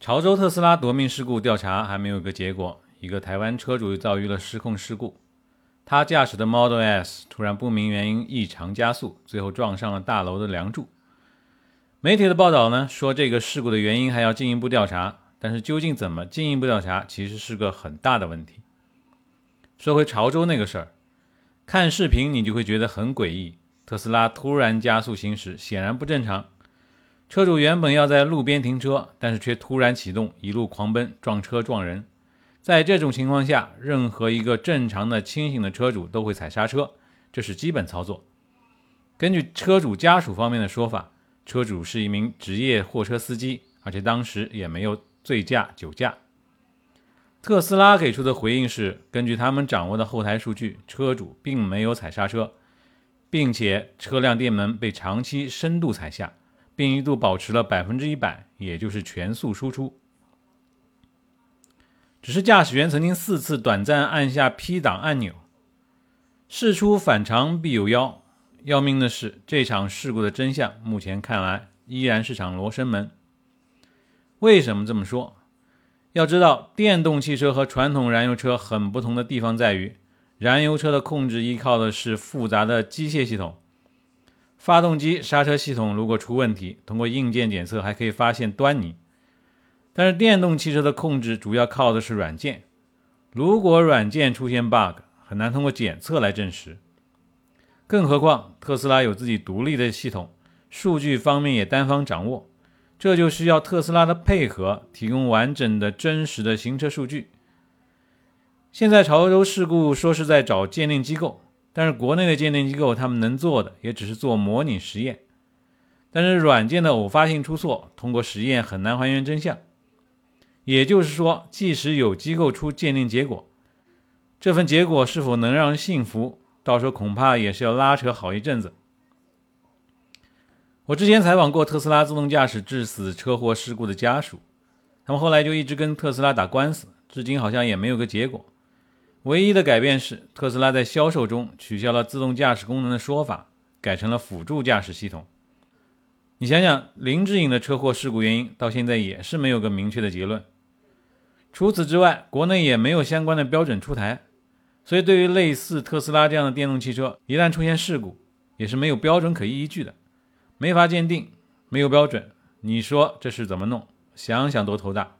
潮州特斯拉夺命事故调查还没有个结果，一个台湾车主又遭遇了失控事故，他驾驶的 Model S 突然不明原因异常加速，最后撞上了大楼的梁柱。媒体的报道呢说这个事故的原因还要进一步调查，但是究竟怎么进一步调查，其实是个很大的问题。说回潮州那个事儿，看视频你就会觉得很诡异，特斯拉突然加速行驶，显然不正常。车主原本要在路边停车，但是却突然启动，一路狂奔，撞车撞人。在这种情况下，任何一个正常的、清醒的车主都会踩刹车，这是基本操作。根据车主家属方面的说法，车主是一名职业货车司机，而且当时也没有醉驾、酒驾。特斯拉给出的回应是，根据他们掌握的后台数据，车主并没有踩刹车，并且车辆电门被长期深度踩下。并一度保持了百分之一百，也就是全速输出。只是驾驶员曾经四次短暂按下 P 档按钮。事出反常必有妖，要命的是，这场事故的真相目前看来依然是场罗生门。为什么这么说？要知道，电动汽车和传统燃油车很不同的地方在于，燃油车的控制依靠的是复杂的机械系统。发动机、刹车系统如果出问题，通过硬件检测还可以发现端倪。但是电动汽车的控制主要靠的是软件，如果软件出现 bug，很难通过检测来证实。更何况特斯拉有自己独立的系统，数据方面也单方掌握，这就需要特斯拉的配合，提供完整的真实的行车数据。现在潮州事故说是在找鉴定机构。但是国内的鉴定机构，他们能做的也只是做模拟实验。但是软件的偶发性出错，通过实验很难还原真相。也就是说，即使有机构出鉴定结果，这份结果是否能让人信服，到时候恐怕也是要拉扯好一阵子。我之前采访过特斯拉自动驾驶致死车祸事故的家属，他们后来就一直跟特斯拉打官司，至今好像也没有个结果。唯一的改变是，特斯拉在销售中取消了自动驾驶功能的说法，改成了辅助驾驶系统。你想想，林志颖的车祸事故原因到现在也是没有个明确的结论。除此之外，国内也没有相关的标准出台，所以对于类似特斯拉这样的电动汽车，一旦出现事故，也是没有标准可依据的，没法鉴定，没有标准，你说这是怎么弄？想想都头大。